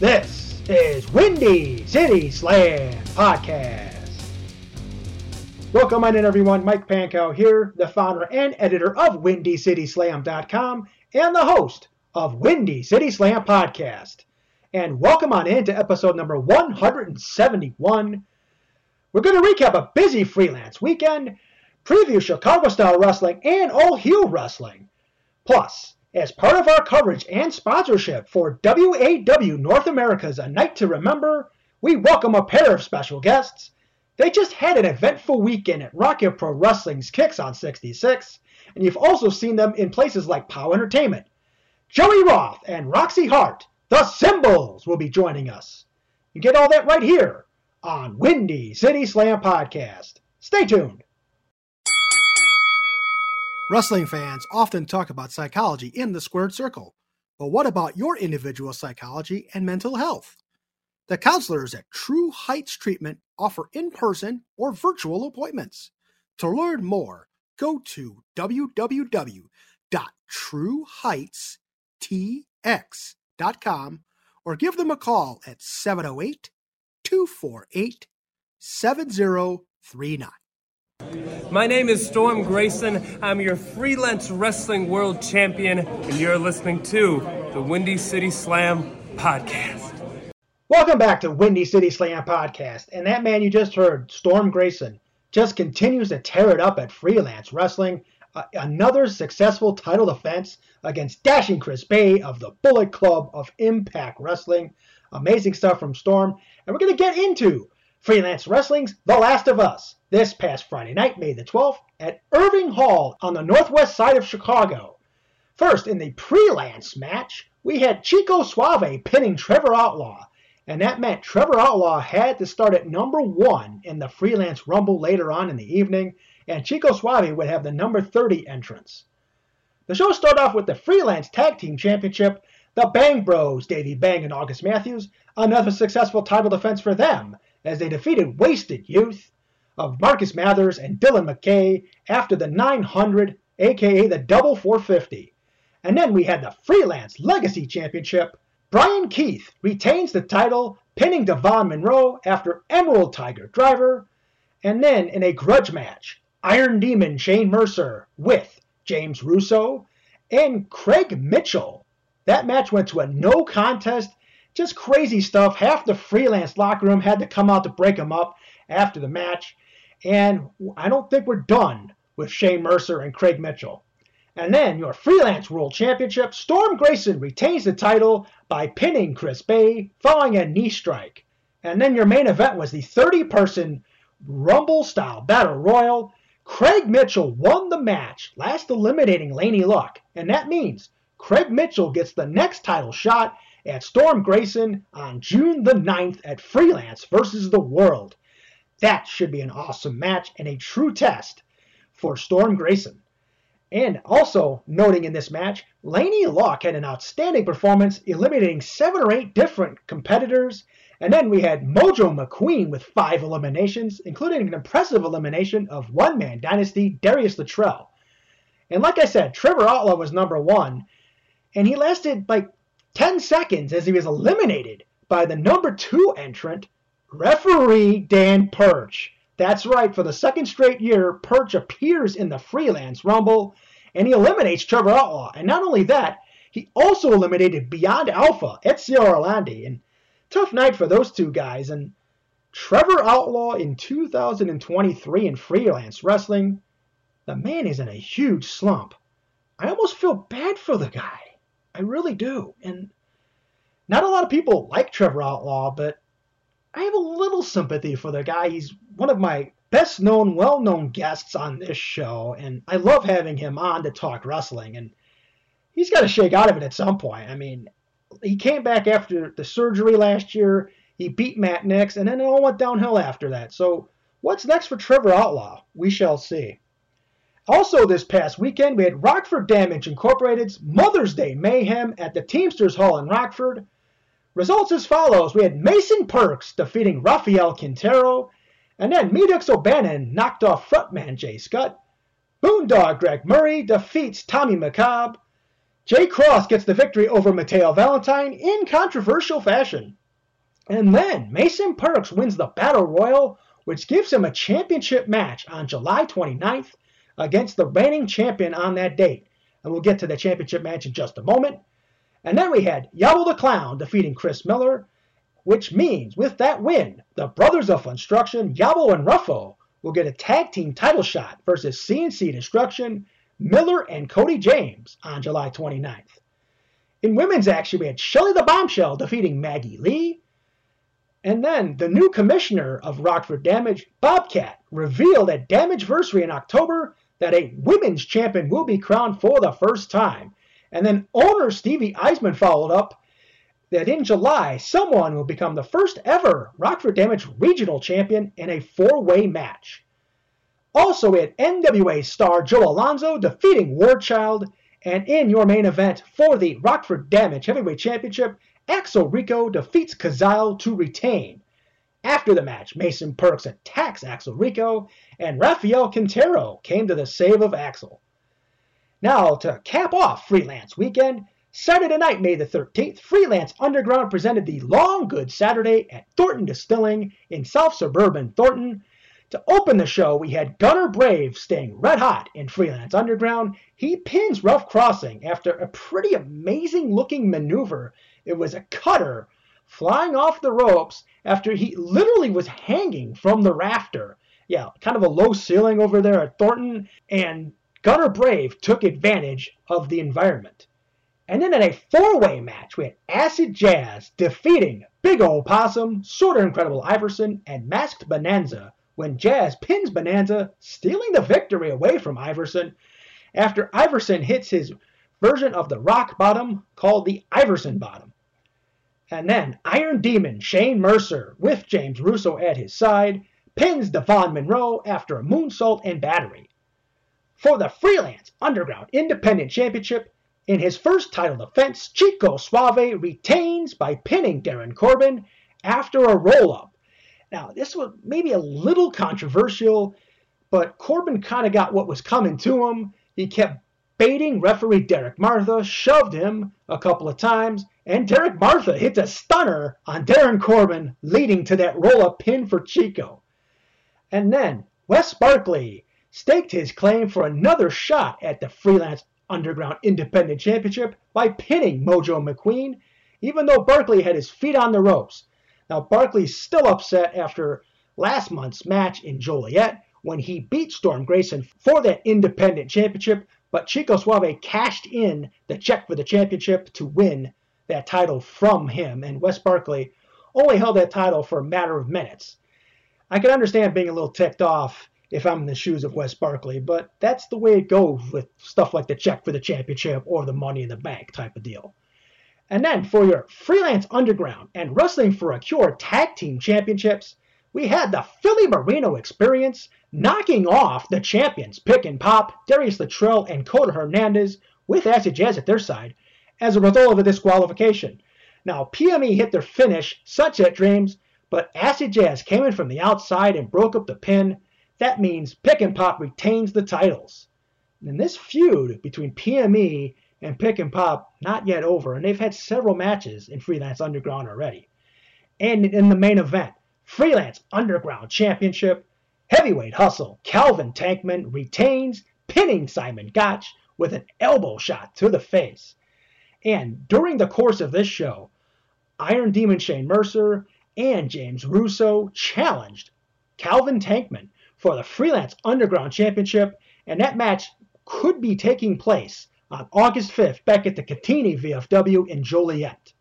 This is Windy City Slam Podcast. Welcome on in, everyone. Mike Pankow here, the founder and editor of WindyCitySlam.com and the host of Windy City Slam Podcast. And welcome on in to episode number 171. We're going to recap a busy freelance weekend preview Chicago style wrestling and all heel wrestling. Plus, as part of our coverage and sponsorship for WAW North America's A Knight to Remember, we welcome a pair of special guests. They just had an eventful weekend at Rocket Pro Wrestling's Kicks on 66, and you've also seen them in places like POW Entertainment. Joey Roth and Roxi Heart, the Symbols, will be joining us. You get all that right here on Windy City Slam Podcast. Stay tuned. Wrestling fans often talk about psychology in the squared circle, but what about your individual psychology and mental health? The counselors at True Heights Treatment offer in person or virtual appointments. To learn more, go to www.trueheightstx.com or give them a call at 708 248 7039. My name is Storm Grayson. I'm your freelance wrestling world champion, and you're listening to the Windy City Slam podcast. Welcome back to Windy City Slam Podcast. And that man you just heard, Storm Grayson, just continues to tear it up at freelance wrestling. Uh, another successful title defense against Dashing Chris Bey of the Bullet Club of Impact Wrestling. Amazing stuff from Storm. And we're going to get into freelance wrestling's The Last of Us this past Friday night, May the 12th, at Irving Hall on the northwest side of Chicago. First, in the pre-lance match, we had Chico Suave pinning Trevor Outlaw, and that meant Trevor Outlaw had to start at number one in the freelance rumble later on in the evening, and Chico Suave would have the number 30 entrance. The show started off with the freelance tag team championship, the Bang Bros, Davey Bang and August Matthews, another successful title defense for them, as they defeated Wasted Youth of Marcus Mathers and Dylan McKay after the 900, aka the Double 450. And then we had the Freelance Legacy Championship. Brian Keith retains the title, pinning Devon Monroe after Emerald Tiger Driver. And then in a grudge match, Iron Demon Shane Mercer with James Russo and Craig Mitchell. That match went to a no contest, just crazy stuff. Half the freelance locker room had to come out to break them up after the match. And I don't think we're done with Shane Mercer and Craig Mitchell. And then your freelance world championship, Storm Grayson retains the title by pinning Chris Bey following a knee strike. And then your main event was the 30 person Rumble style Battle Royal. Craig Mitchell won the match, last eliminating Laney Luck. And that means Craig Mitchell gets the next title shot at Storm Grayson on June the 9th at Freelance versus the World. That should be an awesome match and a true test for Storm Grayson. And also noting in this match, Laney Locke had an outstanding performance, eliminating seven or eight different competitors. And then we had Mojo McQueen with five eliminations, including an impressive elimination of one man dynasty Darius Luttrell. And like I said, Trevor Outlaw was number one, and he lasted like 10 seconds as he was eliminated by the number two entrant, Referee Dan Perch. That's right, for the second straight year, Perch appears in the Freelance Rumble and he eliminates Trevor Outlaw. And not only that, he also eliminated Beyond Alpha, Ezio Orlandi. And tough night for those two guys. And Trevor Outlaw in 2023 in freelance wrestling, the man is in a huge slump. I almost feel bad for the guy. I really do. And not a lot of people like Trevor Outlaw, but I have a little sympathy for the guy. He's one of my best known, well known guests on this show, and I love having him on to talk wrestling. And he's got to shake out of it at some point. I mean, he came back after the surgery last year. He beat Matt Nix, and then it all went downhill after that. So, what's next for Trevor Outlaw? We shall see. Also, this past weekend, we had Rockford Damage Incorporated's Mother's Day Mayhem at the Teamsters Hall in Rockford. Results as follows we had Mason Perks defeating Rafael Quintero, and then Medix O'Bannon knocked off frontman Jay Scott. Boondog Greg Murray defeats Tommy McCobb. Jay Cross gets the victory over Mateo Valentine in controversial fashion. And then Mason Perks wins the Battle Royal, which gives him a championship match on July 29th against the reigning champion on that date. And we'll get to the championship match in just a moment. And then we had Yabo the Clown defeating Chris Miller, which means with that win, the Brothers of Construction, Yabo and Ruffo, will get a tag team title shot versus CNC Destruction, Miller and Cody James on July 29th. In women's action, we had Shelly the Bombshell defeating Maggie Lee. And then the new commissioner of Rockford Damage, Bobcat, revealed at Damageversary in October that a women's champion will be crowned for the first time. And then owner Stevie Eisman followed up that in July, someone will become the first ever Rockford Damage regional champion in a four way match. Also, had NWA star Joe Alonzo defeating Wardchild. And in your main event for the Rockford Damage Heavyweight Championship, Axel Rico defeats Kazile to retain. After the match, Mason Perks attacks Axel Rico, and Rafael Quintero came to the save of Axel. Now, to cap off Freelance Weekend, Saturday night, May the 13th, Freelance Underground presented the Long Good Saturday at Thornton Distilling in South Suburban Thornton. To open the show, we had Gunner Brave staying red hot in Freelance Underground. He pins Rough Crossing after a pretty amazing looking maneuver. It was a cutter flying off the ropes after he literally was hanging from the rafter. Yeah, kind of a low ceiling over there at Thornton, and Gunner Brave took advantage of the environment. And then in a four-way match, we had Acid Jazz defeating Big Ol' Possum, Sorta Incredible Iverson, and Masked Bonanza when Jazz pins Bonanza, stealing the victory away from Iverson after Iverson hits his version of the rock bottom called the Iverson bottom. And then Iron Demon Shane Mercer, with James Russo at his side, pins Devon Monroe after a moonsault and battery. For the Freelance Underground Independent Championship, in his first title defense, Chico Suave retains by pinning Darren Corbin after a roll up. Now, this was maybe a little controversial, but Corbin kind of got what was coming to him. He kept baiting referee Derek Martha, shoved him a couple of times, and Derek Martha hits a stunner on Darren Corbin, leading to that roll up pin for Chico. And then Wes Barkley staked his claim for another shot at the Freelance Underground Independent Championship by pinning Mojo McQueen, even though Barkley had his feet on the ropes. Now, Barkley's still upset after last month's match in Joliet when he beat Storm Grayson for that independent championship, but Chico Suave cashed in the check for the championship to win that title from him, and Wes Barkley only held that title for a matter of minutes. I can understand being a little ticked off if I'm in the shoes of Wes Barkley, but that's the way it goes with stuff like the check for the championship or the money in the bank type of deal. And then for your freelance underground and wrestling for a cure tag team championships, we had the Philly Marino experience knocking off the champions Pick and Pop, Darius Latrell, and Koda Hernandez with Acid Jazz at their side as a result of a disqualification. Now, PME hit their finish, Sunset Dreams, but Acid Jazz came in from the outside and broke up the pin. That means Pick and Pop retains the titles. And this feud between PME and Pick and Pop not yet over, and they've had several matches in Freelance Underground already. And in the main event, Freelance Underground Championship, Heavyweight Hustle, Calvin Tankman retains, pinning Simon Gotch with an elbow shot to the face. And during the course of this show, Iron Demon Shane Mercer and James Russo challenged Calvin Tankman for the Freelance Underground Championship, and that match could be taking place on August 5th back at the Catini VFW in Joliet.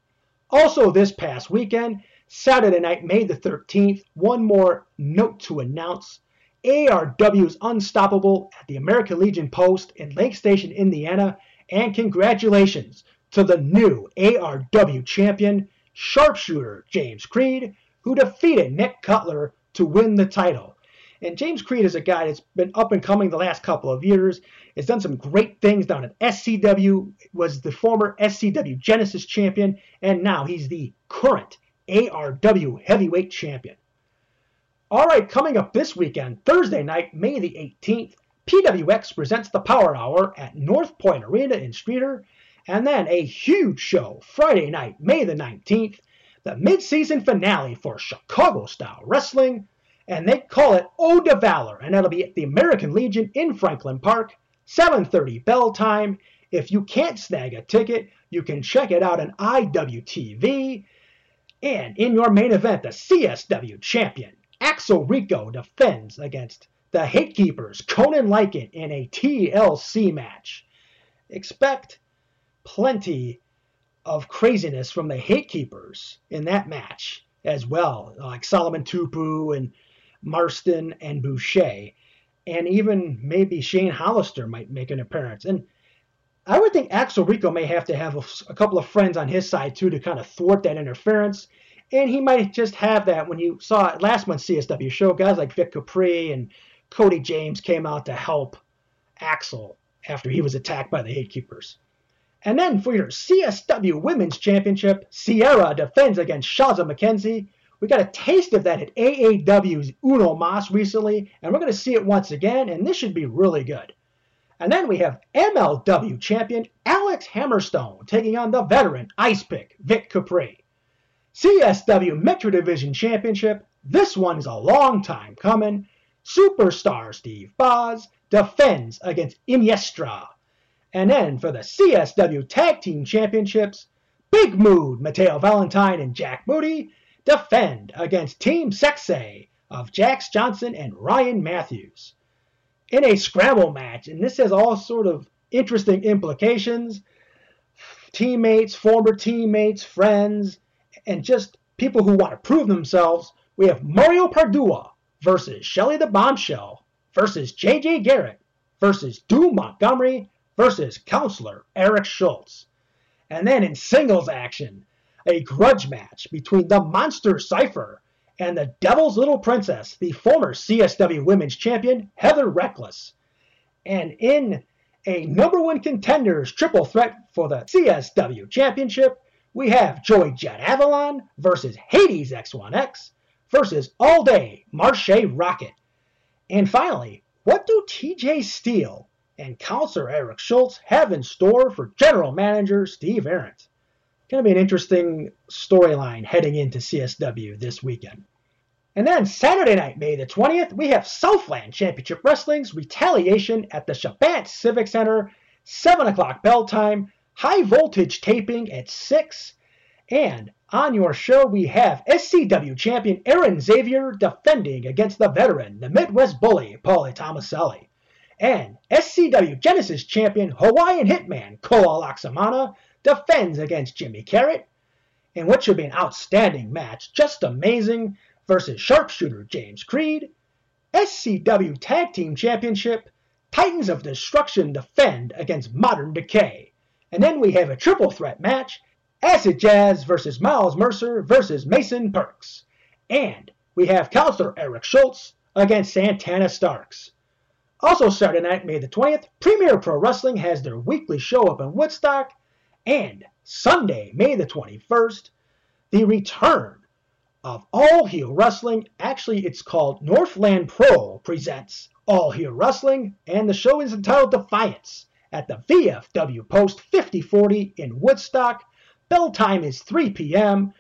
Also, this past weekend, Saturday night, May the 13th, one more note to announce. ARW's Unstoppable at the American Legion Post in Lake Station, Indiana, and congratulations to the new ARW champion, sharpshooter James Creed, who defeated Nick Cutler to win the title. And James Creed is a guy that's been up and coming the last couple of years. Has done some great things down at SCW. Was the former SCW Genesis champion, and now he's the current ARW heavyweight champion. All right, coming up this weekend, Thursday night, May the 18th, PWX presents the Power Hour at North Point Arena in Streator, and then a huge show Friday night, May the 19th, the mid-season finale for Chicago Style Wrestling, and they call it Ode to Valor, and that'll be at the American Legion in Franklin Park, 7:30 bell time. If you can't snag a ticket, you can check it out on IWTV. And in your main event, the CSW champion Axel Rico defends against the Hate Keepers, Conan Lycan, in a TLC match. Expect plenty of craziness from the Hate Keepers in that match as well, like Solomon Tupu and Marston and Boucher, and even maybe Shane Hollister might make an appearance. And I would think Axel Rico may have to have a, a couple of friends on his side too to kind of thwart that interference. And he might just have that when you saw it last month's CSW show, guys like Vic Capri and Cody James came out to help Axel after he was attacked by the Hate Keepers. And then for your CSW Women's Championship, Sierra defends against Shazza McKenzie. We got a taste of that at AAW's Uno Mas recently, and we're going to see it once again, and this should be really good. And then we have MLW champion Alex Hammerstone taking on the veteran Ice Pick Vic Capri. CSW Metro Division Championship, this one's a long time coming. Superstar Steve Boz defends against Iniestra. And then for the CSW Tag Team Championships, Big Mood Mateo Valentine and Jack Moody defend against Team Sexay of Jax Johnson and Ryan Matthews. In a scramble match, and this has all sort of interesting implications. Teammates, former teammates, friends, and just people who want to prove themselves. We have Mario Pardua versus Shelly the Bombshell versus JJ Garrett versus Doom Montgomery versus Counselor Eric Schultz. And then in singles action, a grudge match between the Monster Cypher and the Devil's Little Princess, the former CSW Women's Champion, Heather Reckless. And in a number one contenders triple threat for the CSW Championship, we have Joy Jet Avalon versus Hades X1X versus All Day Marche Rocket. And finally, what do TJ Steele and Counselor Eric Schultz have in store for General Manager Steve Arendt? Going to be an interesting storyline heading into CSW this weekend. And then Saturday night, May the 20th, we have Southland Championship Wrestling's Retaliation at the Shabbat Civic Center, 7 o'clock bell time, high voltage taping at 6. And on your show, we have SCW champion Aaron Xavier defending against the veteran, the Midwest bully, Paulie Tomaselli. And SCW Genesis champion Hawaiian Hitman, Koa Laxamana, defends against Jimmy Carrot. In what should be an outstanding match, just amazing, versus sharpshooter James Creed. SCW Tag Team Championship, Titans of Destruction defend against Modern Decay. And then we have a triple threat match Acid Jazz versus Miles Mercer versus Mason Perks. And we have Counselor Eric Schultz against Santana Starks. Also, Saturday night, May the 20th, Premier Pro Wrestling has their weekly show up in Woodstock. And Sunday, May the 21st, the return of All Heel Wrestling. Actually, it's called Northland Pro presents All Heel Wrestling, and the show is entitled Defiance at the VFW Post 5040 in Woodstock. Bell time is 3 p.m.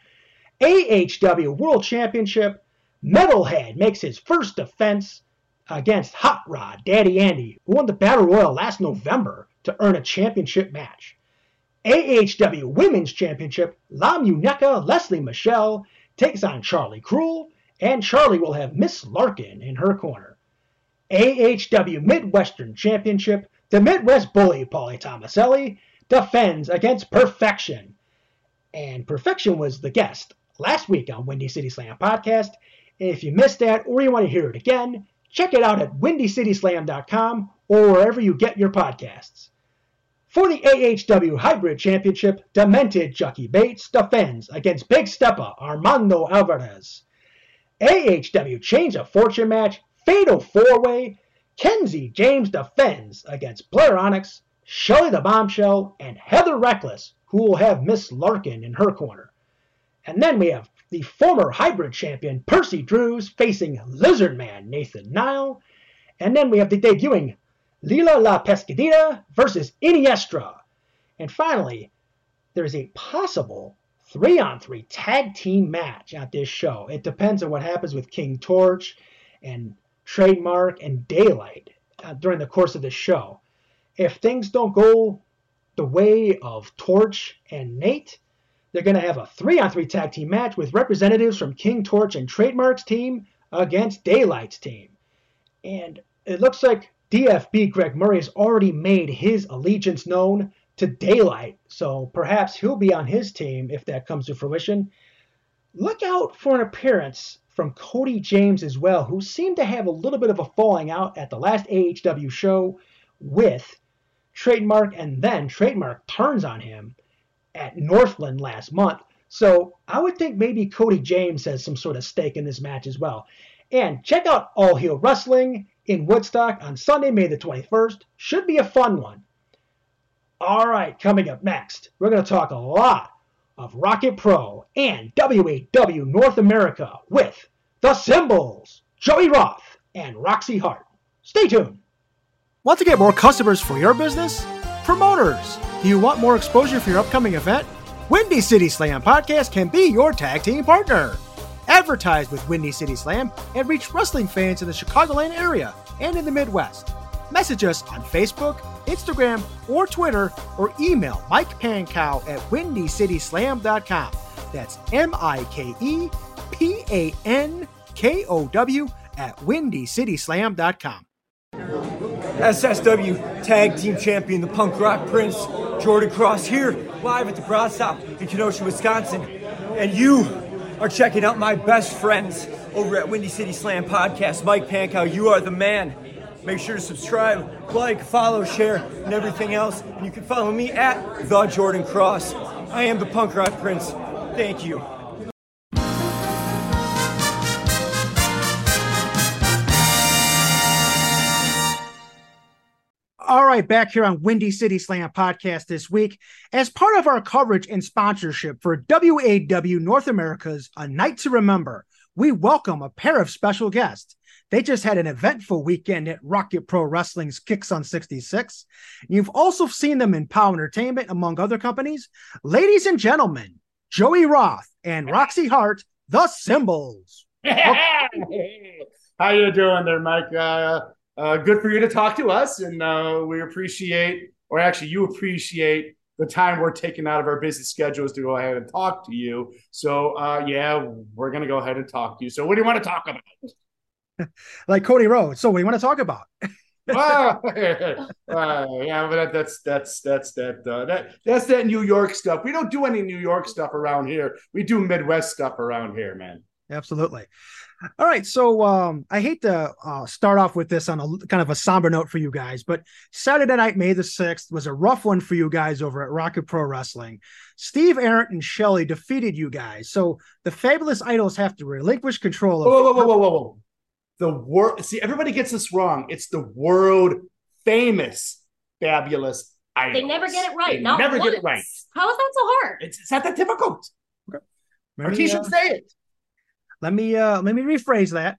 AHW World Championship. Metalhead makes his first defense against Hot Rod Daddy Andy, who won the Battle Royal last November to earn a championship match. AHW Women's Championship, La Muñeca Leslie Michelle takes on Charlie Cruel, and Charlie will have Miss Larkin in her corner. AHW Midwestern Championship, the Midwest Bully Paulie Tomaselli defends against Perfection. And Perfection was the guest last week on Windy City Slam podcast. If you missed that or you want to hear it again, check it out at windycityslam.com or wherever you get your podcasts. For the AHW Hybrid Championship, Demented Jockey Bates defends against Big Stepper Armando Alvarez. AHW Change of Fortune match, Fatal 4-Way, Kenzie James defends against Blair Onyx, Shelly the Bombshell, and Heather Reckless, who will have Miss Larkin in her corner. And then we have the former hybrid champion Percy Drews facing Lizard Man Nathan Nile. And then we have the debuting Lila La Pescadita versus Iniestra. And finally, there's a possible three on three tag team match at this show. It depends on what happens with King Torch and Trademark and Daylight uh, during the course of the show. If things don't go the way of Torch and Nate, they're going to have a three on three tag team match with representatives from King Torch and Trademark's team against Daylight's team. And it looks like DFB Greg Murray has already made his allegiance known to Daylight, so perhaps he'll be on his team if that comes to fruition. Look out for an appearance from Cody James as well, who seemed to have a little bit of a falling out at the last AHW show with Trademark, and then Trademark turns on him at Northland last month. So I would think maybe Cody James has some sort of stake in this match as well. And check out All Heel Wrestling in Woodstock on Sunday, May the 21st. Should be a fun one. All right, coming up next, we're going to talk a lot of Rocket Pro and WAW North America with the Symbols, Joey Roth, and Roxi Heart. Stay tuned. Want to get more customers for your business? Promoters do you want more exposure for your upcoming event? Windy City Slam Podcast can be your tag team partner. Advertise with Windy City Slam and reach wrestling fans in the Chicagoland area and in the Midwest. Message us on Facebook, Instagram, or Twitter, or email Mike Pankow at windycityslam.com. That's M I K E P A N K O W at windycityslam.com. SSW Tag Team Champion, the Punk Rock Prince, Jordan Cross here, live at the Broad Stop in Kenosha, Wisconsin. And you are checking out my best friends over at Windy City Slam Podcast. Mike Pankow, you are the man. Make sure to subscribe, like, follow, share, and everything else. And you can follow me at The Jordan Cross. I am the Punk Rock Prince. Thank you. Right, back here on Windy City Slam podcast this week. As part of our coverage and sponsorship for WAW North America's A Knight to Remember, we welcome a pair of special guests. They just had an eventful weekend at Rocket Pro Wrestling's Kicks on 66. You've also seen them in POW Entertainment, among other companies. Ladies and gentlemen, Joey Roth and Roxi Heart, the Symbols. How you doing there, Mike? Uh, uh, good for you to talk to us, and uh, we appreciate, or actually, you appreciate the time we're taking out of our busy schedules to go ahead and talk to you. So, uh, yeah, we're gonna go ahead and talk to you. So, what do you want to talk about? like Cody Rhodes. So, what do you want to talk about? uh, yeah, but that, that's that's that's that uh, that that's that New York stuff. We don't do any New York stuff around here. We do Midwest stuff around here, man. Absolutely. All right, so um, I hate to uh, start off with this on a kind of a somber note for you guys, but Saturday night, May the sixth, was a rough one for you guys over at Rocket Pro Wrestling. Steve Arndt and Shelly defeated you guys, so the Fabulous Idols have to relinquish control. Of- whoa, whoa, whoa, whoa, whoa, whoa! The world. See, everybody gets this wrong. It's the world famous Fabulous Idols. They never get it right. They Not never once. get it right. How is that so hard? It's, it's not that difficult. Let Or me, he uh, should say it. Let me uh, let me rephrase that.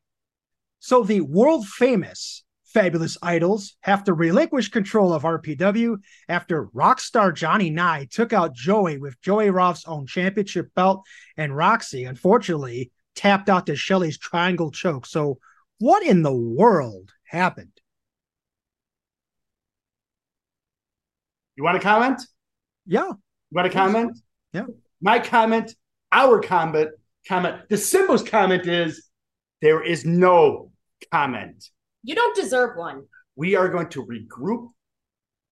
So the world famous Fabulous Idols have to relinquish control of RPW after rockstar Jonny Nigh took out Joey with Joey Roth's own championship belt, and Roxi unfortunately tapped out to Shelley's triangle choke. So what in the world happened? You want to comment? Yeah, You want to comment? Yeah. My comment, our comment, comment. The symbols comment is there is no comment. You don't deserve one. We are going to regroup,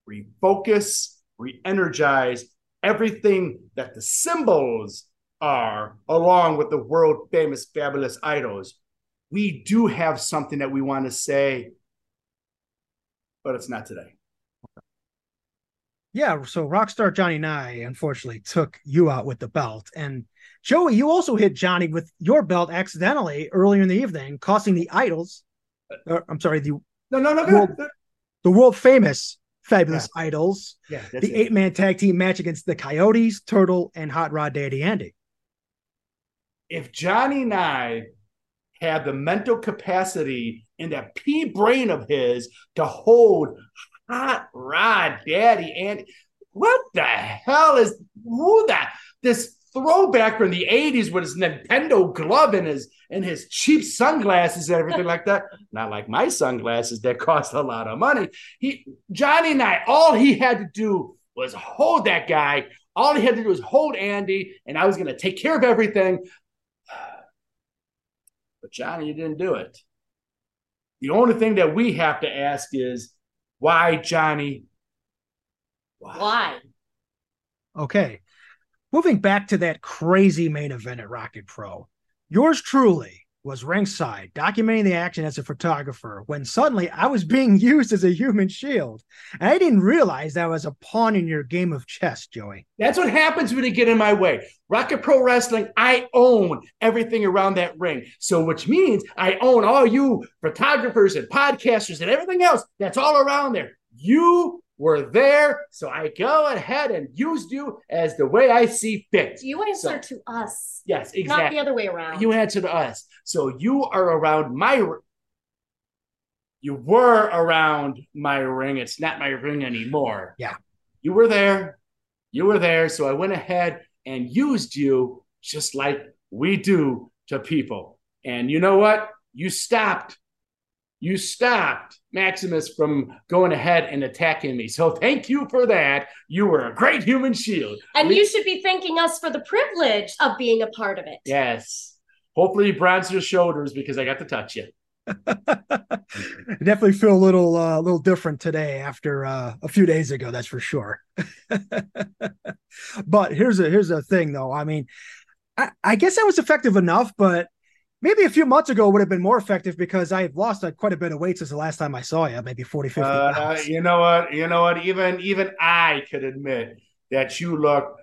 refocus, re-energize everything that the symbols are, along with the world famous fabulous idols. We do have something that we want to say, but it's not today. Yeah, so Rockstar Jonny Nigh unfortunately took you out with the belt. And Joey, you also hit Jonny with your belt accidentally earlier in the evening, costing the idols. Uh, or, I'm sorry, the No, no, no, World- no. the world famous fabulous idols, Yeah, the eight man tag team match against the Coyotes, Turtle, and Hot Rod Daddy Andy. if Jonny Nigh had the mental capacity and that pea brain of his to hold hot rod daddy and what the hell is who that this throwback from the 80s with his Nintendo glove and his and his cheap sunglasses and everything like that. Not like my sunglasses that cost a lot of money. He Jonny Nigh, all he had to do was hold that guy. All he had to do was hold Andy, and I was going to take care of everything. But Jonny, you didn't do it. The only thing that we have to ask is why, Jonny? Why? Okay. Moving back to that crazy main event at Rocket Pro, yours truly was ringside, documenting the action as a photographer when suddenly I was being used as a human shield. And I didn't realize I was a pawn in your game of chess, Joey. That's what happens when you get in my way. Rocket Pro Wrestling, I own everything around that ring. So, which means I own all you photographers and podcasters and everything else that's all around there. You were there, so I go ahead and used you as the way I see fit. You answer So- to us, Yes, exactly. not the other way around. You answer to us. So you are around my. r- You were around my ring. It's not my ring anymore. Yeah. You were there. You were there. So I went ahead and used you just like we do to people. And you know what? You stopped. You stopped Maximus from going ahead and attacking me. So thank you for that. You were a great human shield. and We- you should be thanking us for the privilege of being a part of it. Yes. Hopefully you bronze your shoulders because I got to touch you. Definitely feel a little uh, a little different today after uh, a few days ago, that's for sure. but here's a here's a thing though. I mean, I, I guess I was effective enough, but maybe a few months ago would have been more effective because I've lost uh, quite a bit of weight since the last time I saw you, maybe 40, 50 Uh, you know what? You know what? Even even I could admit that you look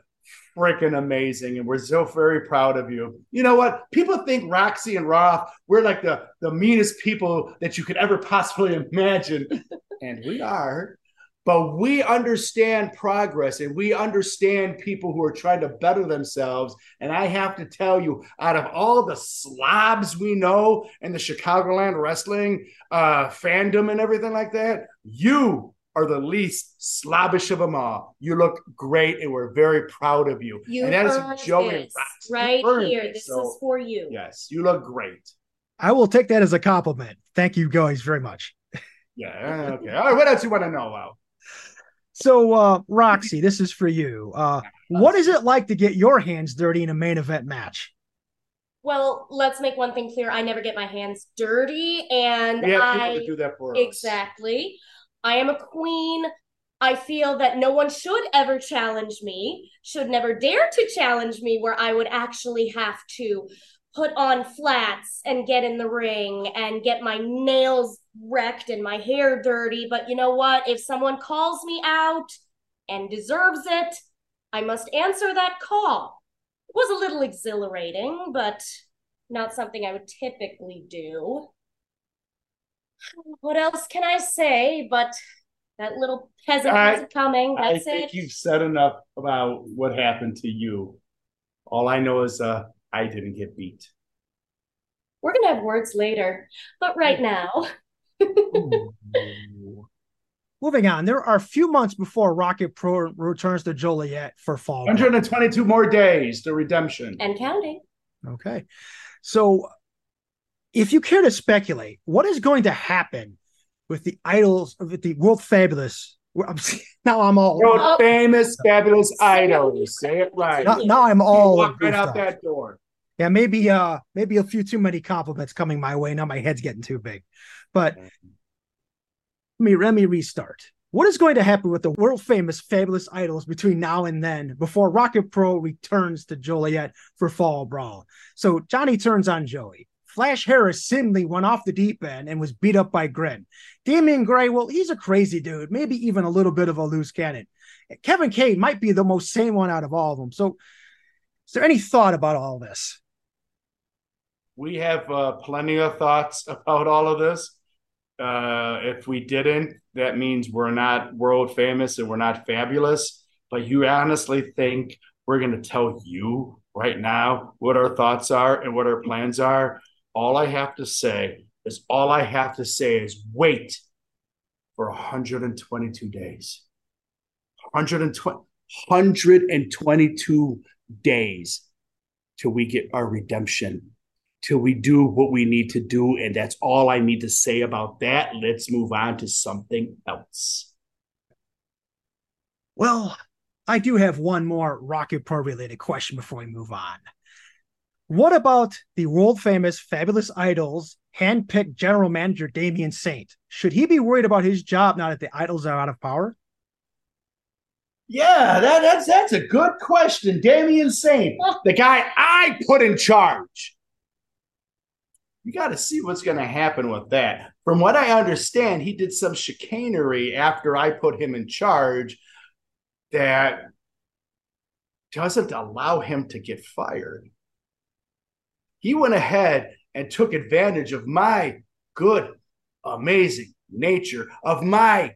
freaking amazing, and we're so very proud of you. You know what? People think Roxi and Roth we're like the the meanest people that you could ever possibly imagine, and we are. But we understand progress and we understand people who are trying to better themselves. And I have to tell you, out of all the slobs we know in the Chicagoland wrestling uh, fandom and everything like that, you are the least slobbish of them all. You look great, and we're very proud of you. You and that is earned Joey this right here. it. This So, is for you. yes, you look great. I will take that as a compliment. Thank you guys very much. Yeah, okay. All right, what else you want to know, Wow? So, uh, Roxi, this is for you. Uh, what is it like to get your hands dirty in a main event match? Well, let's make one thing clear. I never get my hands dirty, and We have people I to do that for us. exactly. I am a queen. I feel that no one should ever challenge me, should never dare to challenge me, where I would actually have to put on flats and get in the ring and get my nails wrecked and my hair dirty. But you know what? If someone calls me out and deserves it, I must answer that call. It was a little exhilarating, but not something I would typically do. What else can I say? But that little peasant wasn't coming. I think it. you've said enough about what happened to you. All I know is uh, I didn't get beat. We're gonna have words later, but right now, Moving on, there are a few months before Rocket Pro returns to Joliet for fall. 122 more days to redemption. and counting. Okay. So, if you care to speculate, what is going to happen with the idols with the world fabulous? I'm, now I'm all World Oh. famous, fabulous idols. Say it right. now, now I'm You all walk right out up. that door. Yeah, maybe uh maybe a few too many compliments coming my way. Now my head's getting too big. But let me let me restart. What is going to happen with the world famous fabulous idols between now and then before Rocket Pro returns to Joliet for Fall Brawl? So Jonny turns on Joey. Flash Harris seemingly went off the deep end and was beat up by Grin. Damian Gray, well, he's a crazy dude, maybe even a little bit of a loose cannon. Kevin Kane might be the most sane one out of all of them. So, is there any thought about all this? We have uh, plenty of thoughts about all of this. Uh, if we didn't, that means we're not world famous and we're not fabulous. But you honestly think we're going to tell you right now what our thoughts are and what our plans are? All I have to say is all I have to say is wait for 122 days. 120, 122 days till we get our redemption, till we do what we need to do. And that's all I need to say about that. Let's move on to something else. Well, I do have one more Rocket Pro related question before we move on. What about the world famous Fabulous Idols handpicked general manager Damien Saint? Should he be worried about his job now that the Idols are out of power? Yeah, that, that's that's a good question. Damien Saint, the guy I put in charge. You got to see what's going to happen with that. From what I understand, he did some chicanery after I put him in charge that doesn't allow him to get fired. He went ahead and took advantage of my good, amazing nature, of my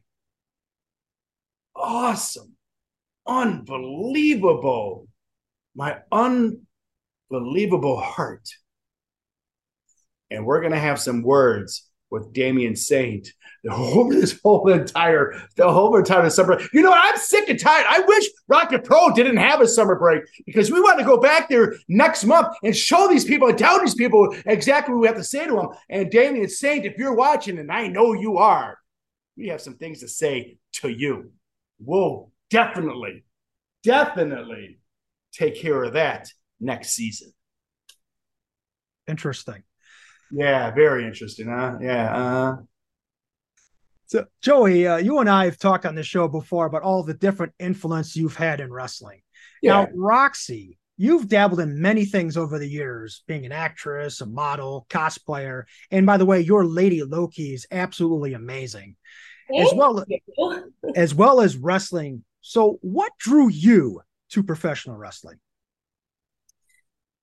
awesome, unbelievable, my unbelievable heart. And we're going to have some words with Damien Saint the whole this whole entire the whole entire summer. You know, I'm sick and tired. I wish Rocket Pro didn't have a summer break because we want to go back there next month and show these people and tell these people exactly what we have to say to them. And Damien Saint, if you're watching, and I know you are, we have some things to say to you. We'll definitely, definitely take care of that next season. Interesting. Yeah, very interesting, huh? Yeah. Uh, so, Joey, uh, you and I have talked on the show before about all the different influence you've had in wrestling. Yeah. Now, Roxy, you've dabbled in many things over the years, being an actress, a model, cosplayer, and by the way, your Lady Loki is absolutely amazing, Thank as well as well as wrestling. So, what drew you to professional wrestling?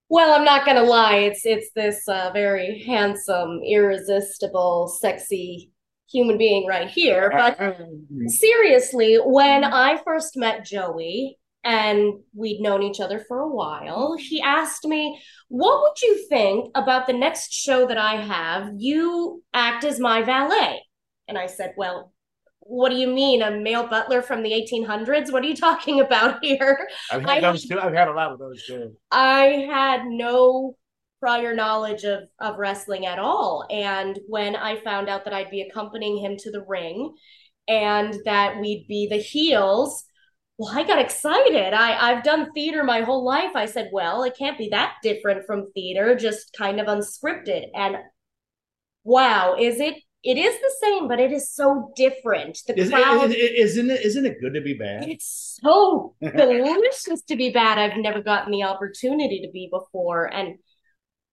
Well, I'm not gonna lie. It's it's this uh, very handsome, irresistible, sexy human being right here. Uh, but uh, mm. seriously, when mm. I first met Joey and we'd known each other for a while, mm. he asked me, "What would you think about the next show that I have? You act as my valet." And I said, "Well, what do you mean a male butler from the 1800s what are you talking about here? I've had I, those too. I've had a lot of those too. I had no prior knowledge of of wrestling at all. And when i found out that i'd be accompanying him to the ring and that we'd be the heels well i got excited. I i've done theater my whole life. I said well it can't be that different from theater just kind of unscripted. And wow is it it is the same, but it is so different. The is, crowd, isn't it? Isn't it good to be bad? It's so delicious to be bad. I've never gotten the opportunity to be before, and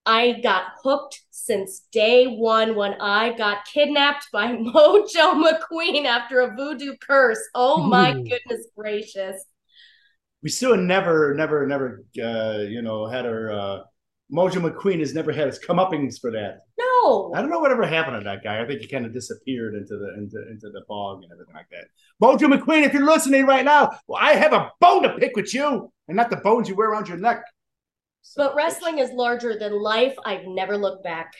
I got hooked since day one when I got kidnapped by Mojo McQueen after a voodoo curse. Oh my Ooh. goodness gracious! We still never, never, never, uh, you know, had our. Uh, Mojo McQueen has never had his comeuppings for that. No, I don't know whatever happened to that guy. I think he kind of disappeared into the into into the fog and everything like that. Mojo McQueen, if you're listening right now, well, I have a bone to pick with you, and not the bones you wear around your neck. So, but wrestling is larger than life. I've never looked back.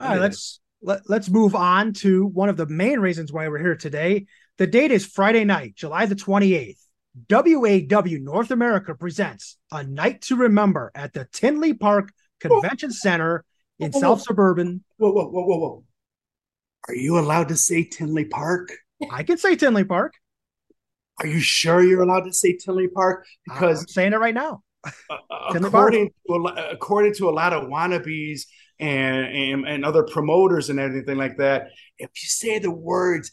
All right, let's let, let's move on to one of the main reasons why we're here today. The date is Friday night, July the 28th. WAW North America presents A Knight to Remember at the Tinley Park Convention Center in whoa, South Suburban. Whoa, whoa, whoa, whoa, whoa. Are you allowed to say Tinley Park? I can say Tinley Park. Are you sure you're allowed to say Tinley Park? Because I'm saying it right now. uh, according, to a, according to a lot of wannabes and, and, and other promoters and everything like that, if you say the words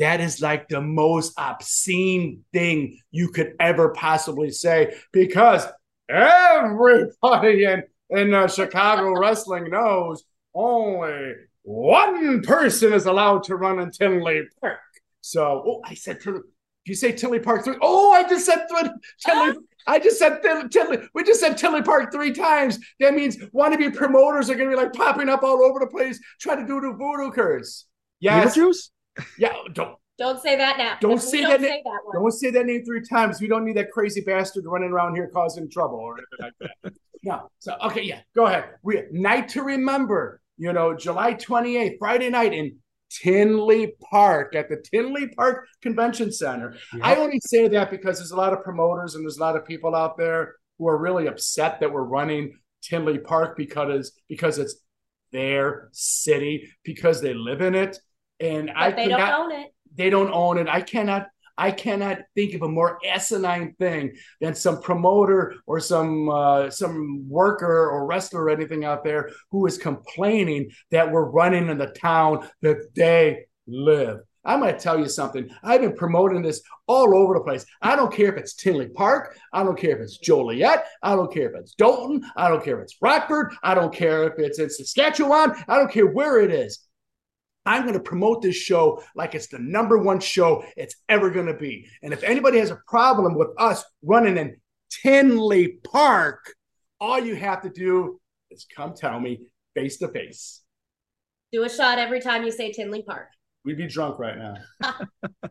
that is like the most obscene thing you could ever possibly say because everybody in in uh, Chicago wrestling knows only one person is allowed to run in Tinley Park. So, oh, I said Tinley. You say Tinley Park three? Oh, I just said th- Tinley. I just said Tinley. We just said Tinley Park three times. That means wannabe promoters are going to be like popping up all over the place, trying to do the voodoo curse. Yes. Beetlejuice? Yeah. Don't Don't say that now. Don't We say don't that. say that one. don't say that name three times. We don't need that crazy bastard running around here causing trouble or anything like that. No. So okay, yeah. Go ahead. We Knight to Remember. You know, July twenty eighth, Friday night in Tinley Park at the Tinley Park Convention Center. I only say that because there's a lot of promoters and there's a lot of people out there who are really upset that we're running Tinley Park because because it's their city because they live in it. And I But they could don't not- own it. they don't own it. I cannot I cannot think of a more asinine thing than some promoter or some uh, some worker or wrestler or anything out there who is complaining that we're running in the town that they live. I'm going to tell you something. I've been promoting this all over the place. I don't care if it's Tinley Park. I don't care if it's Joliet. I don't care if it's Dolton. I don't care if it's Rockford. I don't care if it's in Saskatchewan. I don't care where it is. I'm going to promote this show like it's the number one show it's ever going to be. And if anybody has a problem with us running in Tinley Park, all you have to do is come tell me face to face. Do a shot every time you say Tinley Park. We'd be drunk right now.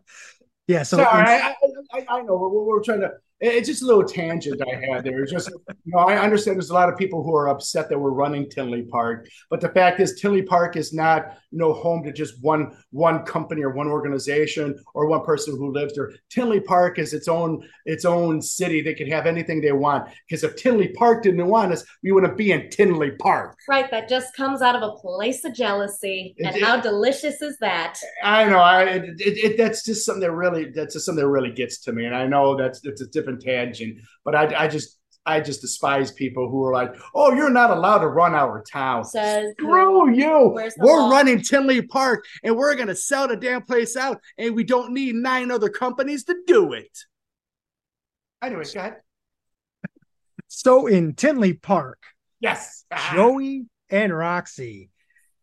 Yeah, so Sorry, I, I, I know we're, we're trying to. It's just a little tangent I had there. It's just, you know, I understand there's a lot of people who are upset that we're running Tinley Park, but the fact is, Tinley Park is not, you know, home to just one one company or one organization or one person who lives there. Tinley Park is its own its own city. They can have anything they want. Because if Tinley Park didn't want us, we wouldn't be in Tinley Park. Right, that just comes out of a place of jealousy. It- and it- how delicious is that? I know. I it, it, it, that's just something that really that's just something that really gets to me, and I know that's it's a different tangent, but I I just I just despise people who are like, oh, you're not allowed to run our town. Says Screw you. We're law? running Tinley Park, and we're gonna sell the damn place out, and we don't need nine other companies to do it. Anyways, go ahead. so in Tinley Park, Yes. Joey and Roxi,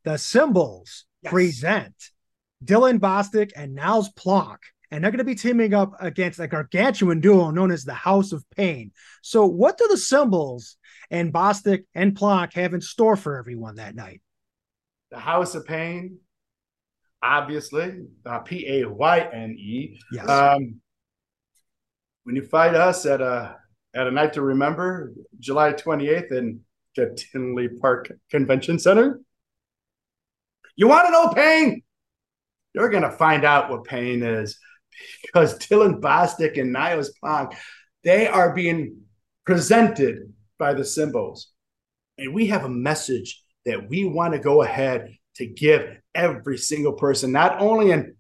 the symbols Yes. present Dylan Bostic and Niles Plonk. And they're going to be teaming up against a gargantuan duo known as the House of Pain. So, what do the symbols and Bostic and Plonk have in store for everyone that night? the House of Pain, obviously, uh, P A Y N E. Yes. Um, when you fight us at a at a Knight to Remember, July twenty eighth in the Tinley Park Convention Center, you want to know pain? You're gonna find out what pain is because Dylan Bostic and Niles Plonk, they are being presented by the symbols, and we have a message that we want to go ahead to give every single person, not only in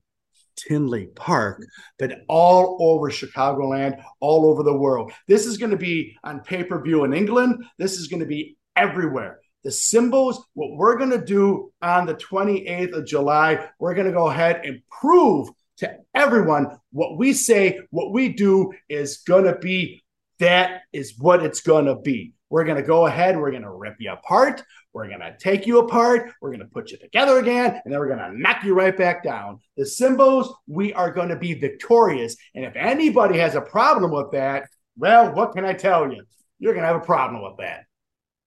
Tinley Park, but all over Chicagoland, all over the world. This is going to be on pay per view in England. This is going to be everywhere. The symbols, what we're going to do on the 28th of July, we're going to go ahead and prove to everyone what we say, what we do is going to be that is what it's going to be. We're going to go ahead, we're going to rip you apart, we're going to take you apart, we're going to put you together again, and then we're going to knock you right back down. The symbols, we are going to be victorious. And if anybody has a problem with that, well, what can I tell you? You're going to have a problem with that.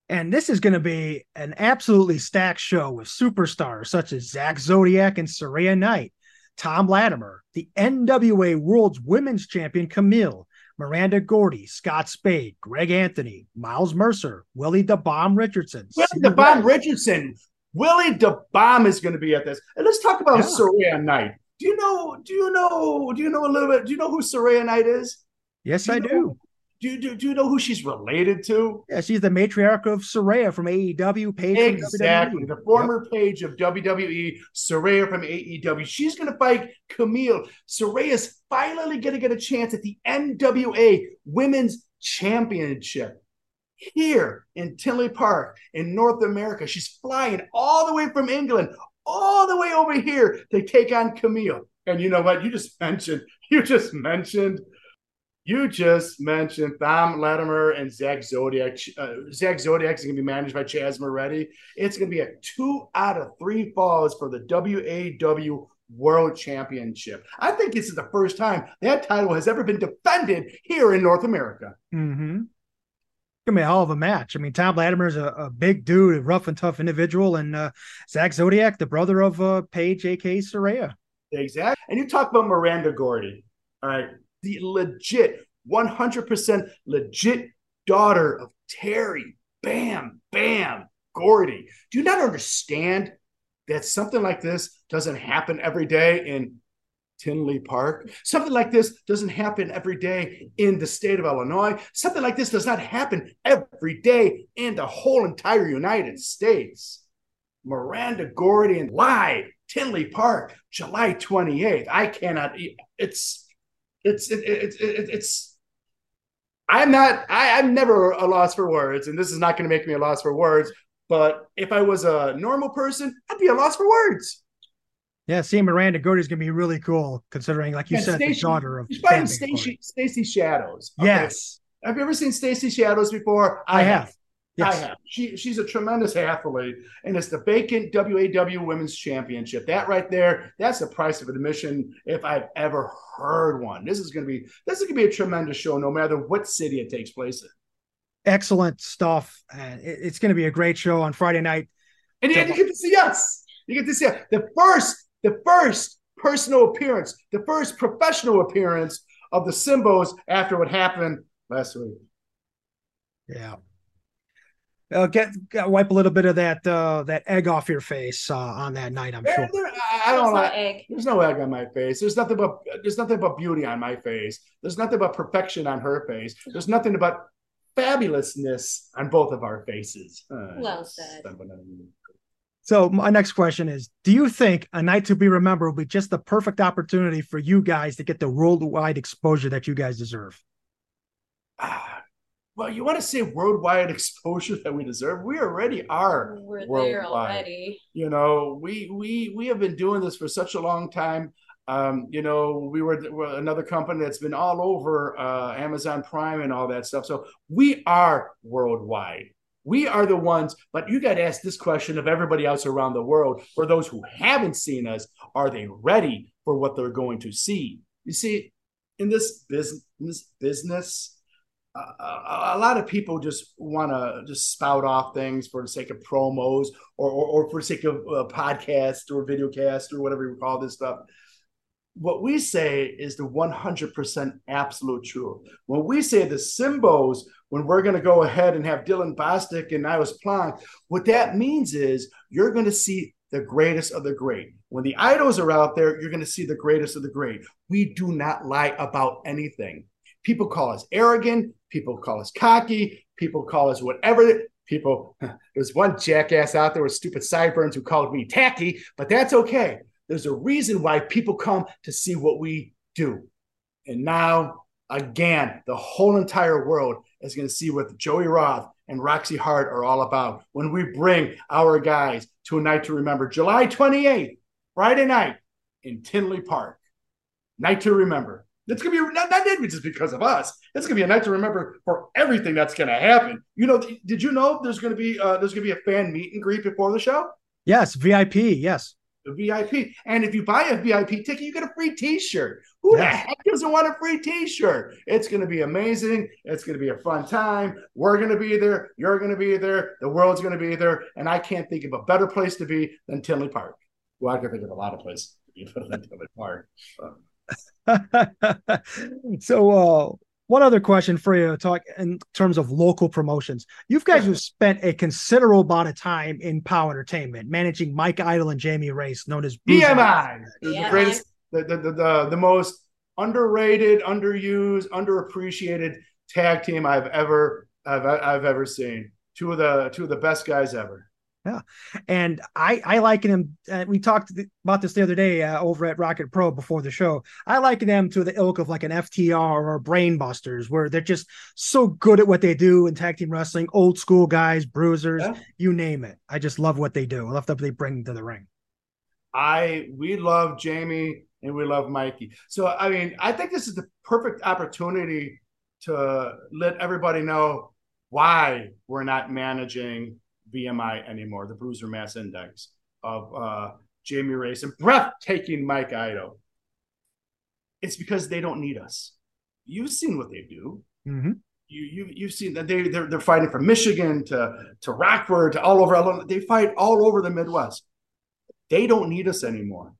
And this is going to be an absolutely stacked show with superstars such as Zak Zodiac and Saraya Knight, Thom Latimer, the NWA World's Women's Champion Kamille, Miranda Gordy, Scott Spade, Greg Anthony, Miles Mercer, Willie the Bomb Richardson, Willie the Bomb Richardson. Willie the Bomb is going to be at this. And let's talk about Yeah. Saraya Knight. Do you know? Do you know? Do you know a little bit? Do you know who Saraya Knight is? Yes, Do I know- do. Do you, do, do you know who she's related to? Yeah, she's the matriarch of Saraya from AEW. Paige Exactly. The former Paige of WWE, Saraya from AEW. She's going to fight Kamille. Saraya's finally going to get a chance at the NWA Women's Championship here in Tinley Park in North America. She's flying all the way from England, all the way over here to take on Kamille. And you know what? You just mentioned, you just mentioned You just mentioned Thom Latimer and Zak Zodiac. Uh, Zak Zodiac is going to be managed by Chaz Moretti. It's going to be a two out of three falls for the WAW World Championship. I think this is the first time that title has ever been defended here in North America. Mm-hmm. Gonna be a hell of a match. I mean, Thom Latimer is a, a big dude, a rough and tough individual, and uh, Zak Zodiac, the brother of uh, Paige A.K. Saraya. Exactly. And you talk about Miranda Gordy, all right, the legit, 100% legit daughter of Terry Bam Bam Gordy. Do you not understand that something like this doesn't happen every day in Tinley Park. Something like this doesn't happen every day in the state of Illinois. Something like this does not happen every day in the whole entire United States. Miranda Gordy and live Tinley Park, July 28th. I cannot. It's it's it, it, it, it's. I'm not. I, I'm never a loss for words, and this is not going to make me a loss for words. But if I was a normal person, I'd be a loss for words. Yeah, seeing Miranda Gordy is going to be really cool, considering, like you And said, Stacey- the daughter of She's fighting Bam Bam Gordy. Stacy Stacy Shadows. Okay. Yes, Have you ever seen Stacy Shadows before? I have. Yes. I have. She she's a tremendous athlete, and it's the vacant WAW Women's Championship. That right there, that's the price of admission if I've ever heard one. This is going to be this is going to be a tremendous show, no matter what city it takes place in. Excellent stuff. And it- it's going to be a great show on Friday night. And you, you get to see us. You get to see us. the first the first personal appearance, the first professional appearance of the Symbols after what happened last week. Yeah. Uh, get, get wipe a little bit of that uh, that egg off your face uh, on that night. I'm There- sure. there- I, I don't know. egg. There's no egg on my face. There's nothing but there's nothing but beauty on my face. There's nothing but perfection on her face. There's nothing but fabulousness on both of our faces. Uh, Well said. So my next question is: Do you think a night to be remembered will be just the perfect opportunity for you guys to get the worldwide exposure that you guys deserve? Well, you want to say worldwide exposure that we deserve? We already are. We're there worldwide. already. You know, we we we have been doing this for such a long time. Um, you know, we were, we're another company that's been all over uh, Amazon Prime and all that stuff. So we are worldwide. We are the ones, but you got to ask this question of everybody else around the world. For those who haven't seen us, are they ready for what they're going to see? You see, in this business, in this business, a, a lot of people just want to just spout off things for the sake of promos or, or, or for the sake of uh, podcast or video cast or whatever you call this stuff. What we say is the 100% absolute truth. When we say the symbols, when we're going to go ahead and have Dylan Bostic and Niles Plonk, what that means is you're going to see the greatest of the great. When the idols are out there, you're going to see the greatest of the great. We do not lie about anything. People call us arrogant. People call us cocky. People call us whatever. People, there's one jackass out there with stupid sideburns who called me tacky, but that's okay. There's a reason why people come to see what we do. And now, again, the whole entire world is going to see what Joey Roth and Roxi Heart are all about when we bring our guys to a Knight to Remember. July 28th, Friday night in Tinley Park. Knight to Remember. It's gonna be not, not just because of us. It's gonna be a night to remember for everything that's gonna happen. You know, did you know there's gonna be uh, there's gonna be a fan meet and greet before the show? Yes, VIP. Yes. The VIP, and if you buy a VIP ticket, you get a free T-shirt. Who the heck doesn't want a free T-shirt? It's gonna be amazing. It's gonna be a fun time. We're gonna be there. You're gonna be there. The world's gonna be there, and I can't think of a better place to be than Tinley Park. Well, I can think of a lot of places to be better than Tinley Park. But- so uh one other question for you talk in terms of local promotions you guys have spent a considerable amount of time in pow entertainment managing mike idol and jamie race known as Bruiser. BMI, the greatest, the, the, the, the, the most underrated, underused, underappreciated tag team I've ever I've, I've ever seen. Two of the two of the best guys ever. And i i liken him uh, we talked about this the other day uh, over at rocket pro before the show. I liken them to the ilk of like an ftr or brainbusters where they're just so good at what they do in tag team wrestling old school guys bruisers Yeah. you name it. I just love what they do. I love what they bring to the ring. I we love Jamie and we love Mikey. So, I mean, I think this is the perfect opportunity to let everybody know why we're not managing BMI anymore, the Bruiser Mass Index of uh, Jamie Race and breathtaking Mike Ido. It's because they don't need us. You've seen what they do. Mm-hmm. You you you've seen that they they're, they're fighting from Michigan to to Rockford to all over. They fight all over the Midwest. They don't need us anymore.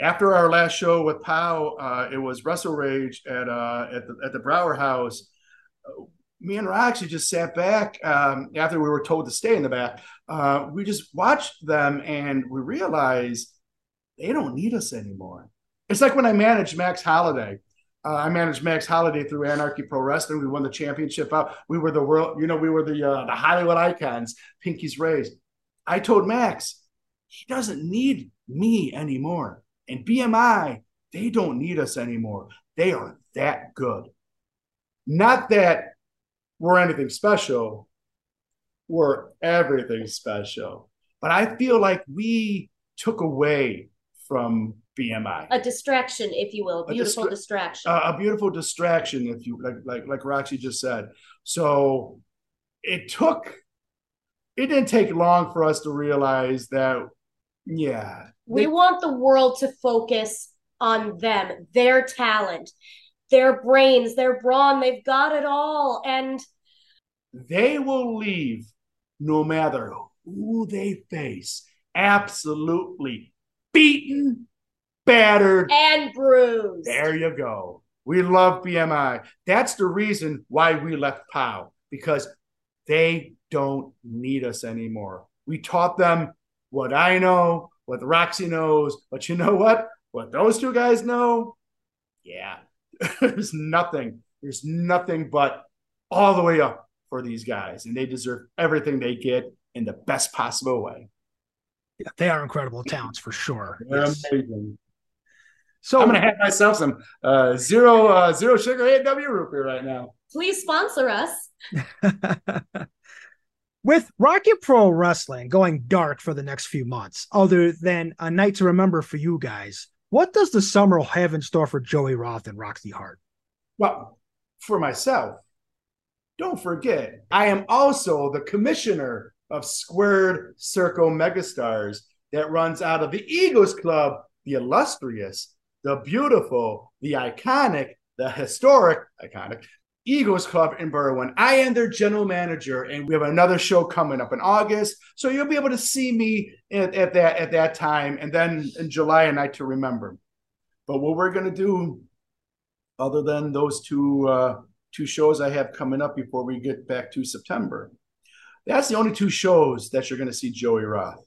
After our last show with Pow, uh, it was Wrestle Rage at uh, at the at the Brauer House. Me and Roxi just sat back um, after we were told to stay in the back. Uh, we just watched them and we realized they don't need us anymore. It's like when I managed Max Holiday. Uh, I managed Max Holiday through Anarchy Pro Wrestling. We won the championship out. We were the world, you know, we were the uh, the Hollywood icons, Pinky's raised. I told Max, he doesn't need me anymore. And BMI, they don't need us anymore. They are that good. Not that we're anything special, we're everything special. But I feel like we took away from BMI. A distraction, if you will, a beautiful distra- distraction. Uh, a beautiful distraction, if you like, like like Roxi just said. So it took. It didn't take long for us to realize that, yeah, we they, want the world to focus on them, their talent, their brains, their brawn. They've got it all, and they will leave no matter who they face. Absolutely beaten battered, and bruised. There you go. We love BMI. That's the reason why we left POW because they don't need us anymore. We taught them what I know, what Roxi knows, but you know what? What those two guys know? Yeah, there's nothing. There's nothing but all the way up for these guys, and they deserve everything they get in the best possible way. Yeah, they are incredible talents for sure. They're yes. amazing. So I'm gonna have myself some uh, zero uh, zero sugar A&W root beer right now. Please sponsor us. With Rocket Pro Wrestling going dark for the next few months, other than a Knight to Remember for you guys, what does the summer have in store for Joey Roth and Roxi Heart? Well, for myself, don't forget, I am also the commissioner of Squared Circle Megastars that runs out of the Eagles Club, the illustrious the beautiful, the iconic, the historic, iconic Eagles Club in Berwyn. I am their general manager, and we have another show coming up in August. So you'll be able to see me at, at that at that time, and then in July, a Knight to Remember. But what we're gonna do, other than those two uh, two shows I have coming up before we get back to September, that's the only two shows that you're gonna see Joey Roth.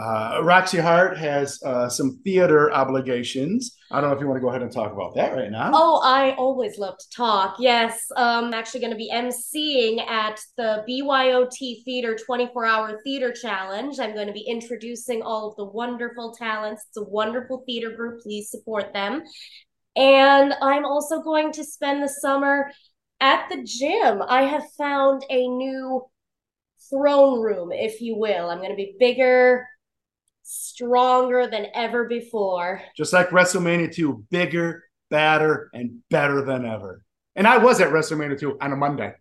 Uh, Roxi Heart has uh, some theater obligations. I don't know if you want to go ahead and talk about that right now. Oh, I always love to talk. Yes, um, I'm actually going to be emceeing at the BYOT Theater 24 Hour Theater Challenge. I'm going to be introducing all of the wonderful talents. It's a wonderful theater group. Please support them. And I'm also going to spend the summer at the gym. I have found a new throne room, if you will. I'm going to be bigger stronger than ever before. Just like WrestleMania 2, bigger, badder, and better than ever. And I was at WrestleMania 2 on a Monday.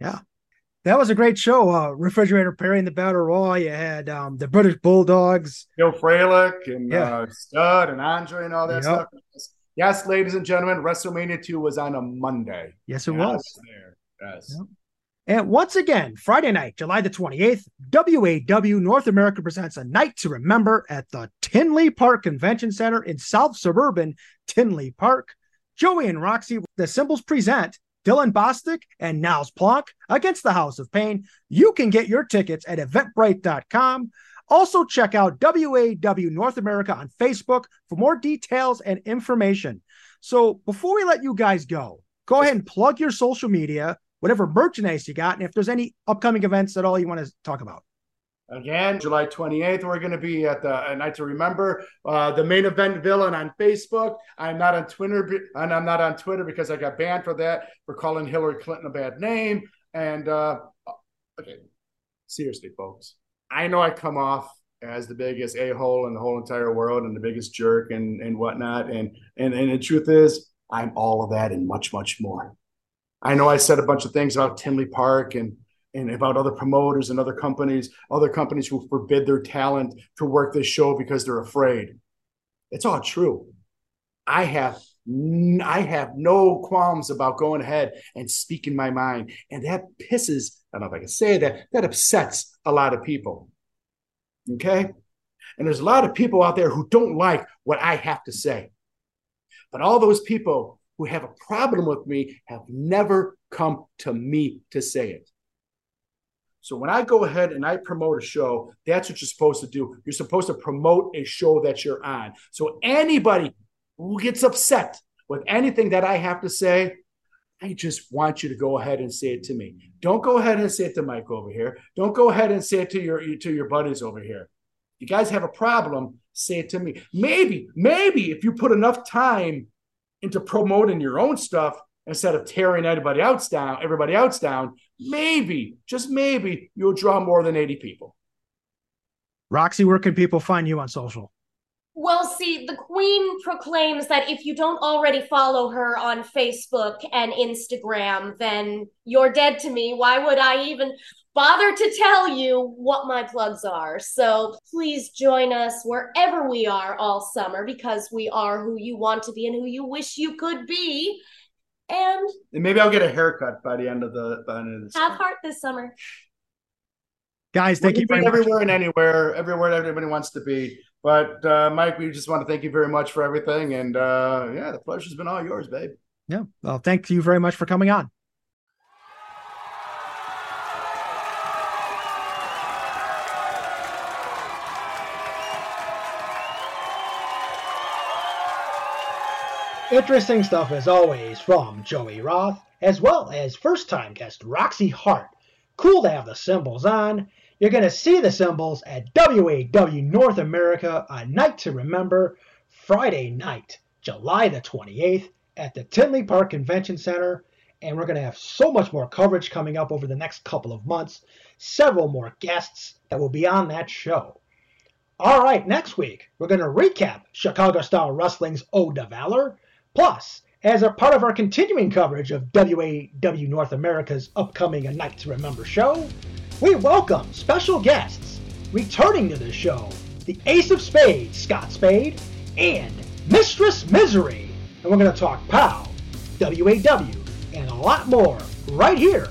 Yeah. That was a great show. Uh, Refrigerator Perry and the Battle Royal. You had um, the British Bulldogs, Bill Fralic and yeah. uh, Studd and Andre and all that yep. stuff. Yes, ladies and gentlemen, WrestleMania 2 was on a Monday. Yes, it was. was. there. Yes. Yep. And once again, Friday night, July the 28th, WAW North America presents a Knight to Remember at the Tinley Park Convention Center in South Suburban Tinley Park. Joey and Roxi, the Symbols present Dylan Bostic and Niles Plonk against the House of Pain. You can get your tickets at eventbrite.com. Also, check out WAW North America on Facebook for more details and information. So, before we let you guys go, go ahead and plug your social media whatever merchandise you got, and if there's any upcoming events at all you want to talk about. Again, July 28th, we're going to be at the Knight to Remember, uh, the main event villain on Facebook. I'm not on Twitter, and I'm not on Twitter because I got banned for that for calling Hillary Clinton a bad name. And uh, okay, seriously, folks, I know I come off as the biggest a hole in the whole entire world and the biggest jerk and and whatnot. And and and the truth is, I'm all of that and much much more. I know I said a bunch of things about Tinley Park and and about other promoters and other companies, other companies who forbid their talent to work this show because they're afraid. It's all true. I have I have no qualms about going ahead and speaking my mind. And that pisses, I don't know if I can say that, that upsets a lot of people. Okay? And there's a lot of people out there who don't like what I have to say. But all those people who have a problem with me have never come to me to say it. So when I go ahead and I promote a show, that's what you're supposed to do. You're supposed to promote a show that you're on. So anybody who gets upset with anything that I have to say, I just want you to go ahead and say it to me. Don't go ahead and say it to Mike over here. Don't go ahead and say it to your to your buddies over here. You guys have a problem, say it to me. Maybe, maybe if you put enough time into promoting your own stuff instead of tearing everybody else down, everybody else down, maybe, just maybe, you'll draw more than 80 people. Roxi, where can people find you on social? Well, see, the Queen proclaims that if you don't already follow her on Facebook and Instagram, then you're dead to me. Why would I even bother to tell you what my plugs are? So please join us wherever we are all summer because we are who you want to be and who you wish you could be. And, and maybe I'll get a haircut by the end of the by the end of this. Have heart this summer. Guys, thank you very everywhere much. and anywhere, everywhere everybody wants to be. But uh, Mike, we just want to thank you very much for everything. And uh, yeah, the pleasure's been all yours, babe. Yeah. Well, thank you very much for coming on. Interesting stuff as always from Joey Roth, as well as first time guest Roxi Heart. Cool to have the symbols on. You're going to see the symbols at WAW North America, A Knight to Remember, Friday night, July the 28th at the Tinley Park Convention Center. And we're going to have so much more coverage coming up over the next couple of months. Several more guests that will be on that show. All right, next week, we're going to recap Chicago Style Wrestling's Ode to Valor. Plus, as a part of our continuing coverage of WAW North America's upcoming A Knight to Remember show, we welcome special guests returning to the show the Ace of Spades, Scott Spade, and Mistress Misery. And we're going to talk POW, WAW, and a lot more right here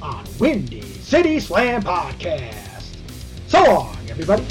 on Windy City Slam Podcast. So long, everybody.